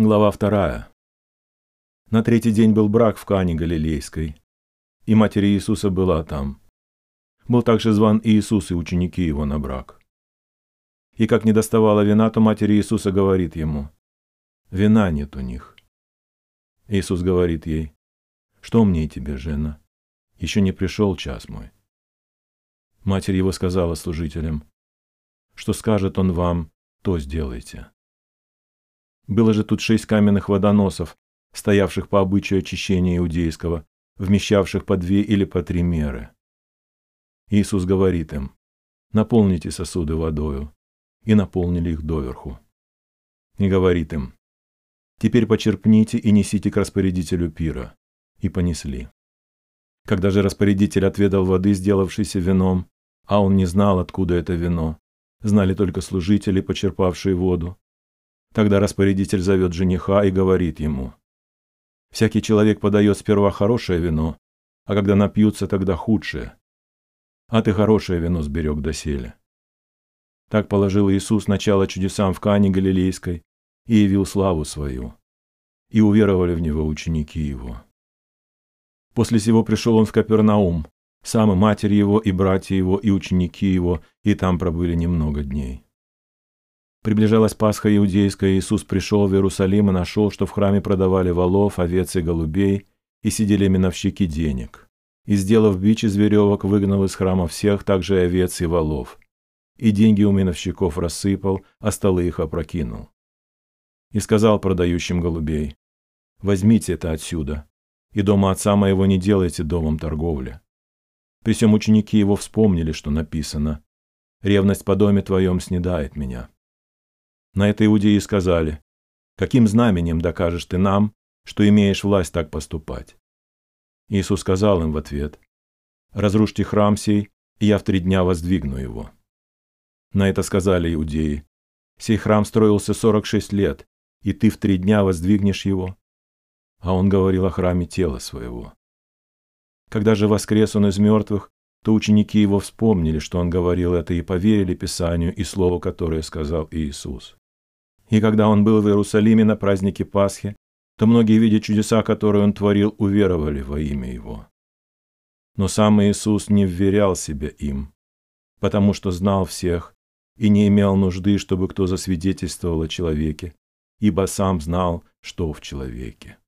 Глава вторая. На третий день был брак в Кане Галилейской, и матери Иисуса была там. Был также зван Иисус и ученики его на брак. И как не доставала вина, то матери Иисуса говорит ему, «Вина нет у них». Иисус говорит ей, «Что мне и тебе, жена? Еще не пришел час мой». Матерь его сказала служителям, «Что скажет он вам, то сделайте». Было же тут шесть каменных водоносов, стоявших по обычаю очищения иудейского, вмещавших по две или по три меры. Иисус говорит им, наполните сосуды водою, и наполнили их доверху. И говорит им, теперь почерпните и несите к распорядителю пира. И понесли. Когда же распорядитель отведал воды, сделавшейся вином, а он не знал, откуда это вино, знали только служители, почерпавшие воду, Тогда распорядитель зовет жениха и говорит ему, «Всякий человек подает сперва хорошее вино, а когда напьются, тогда худшее. А ты хорошее вино сберег доселе». Так положил Иисус начало чудесам в Кане Галилейской и явил славу свою. И уверовали в Него ученики Его. После сего пришел Он в Капернаум, сам и матерь Его, и братья Его, и ученики Его, и там пробыли немного дней. Приближалась Пасха иудейская, Иисус пришел в Иерусалим и нашел, что в храме продавали волов, овец и голубей, и сидели миновщики денег. И, сделав бич из веревок, выгнал из храма всех, также овец и волов. И деньги у миновщиков рассыпал, а столы их опрокинул. И сказал продающим голубей, «Возьмите это отсюда, и дома отца моего не делайте домом торговли». При всем ученики его вспомнили, что написано, «Ревность по доме твоем снедает меня». На это иудеи сказали, «Каким знаменем докажешь ты нам, что имеешь власть так поступать?» Иисус сказал им в ответ, «Разрушьте храм сей, и я в три дня воздвигну его». На это сказали иудеи, «Сей храм строился сорок шесть лет, и ты в три дня воздвигнешь его?» А он говорил о храме тела своего. Когда же воскрес он из мертвых, то ученики его вспомнили, что он говорил это, и поверили Писанию и слову, которое сказал Иисус. И когда он был в Иерусалиме на празднике Пасхи, то многие, видя чудеса, которые он творил, уверовали во имя его. Но сам Иисус не вверял себя им, потому что знал всех и не имел нужды, чтобы кто засвидетельствовал о человеке, ибо сам знал, что в человеке.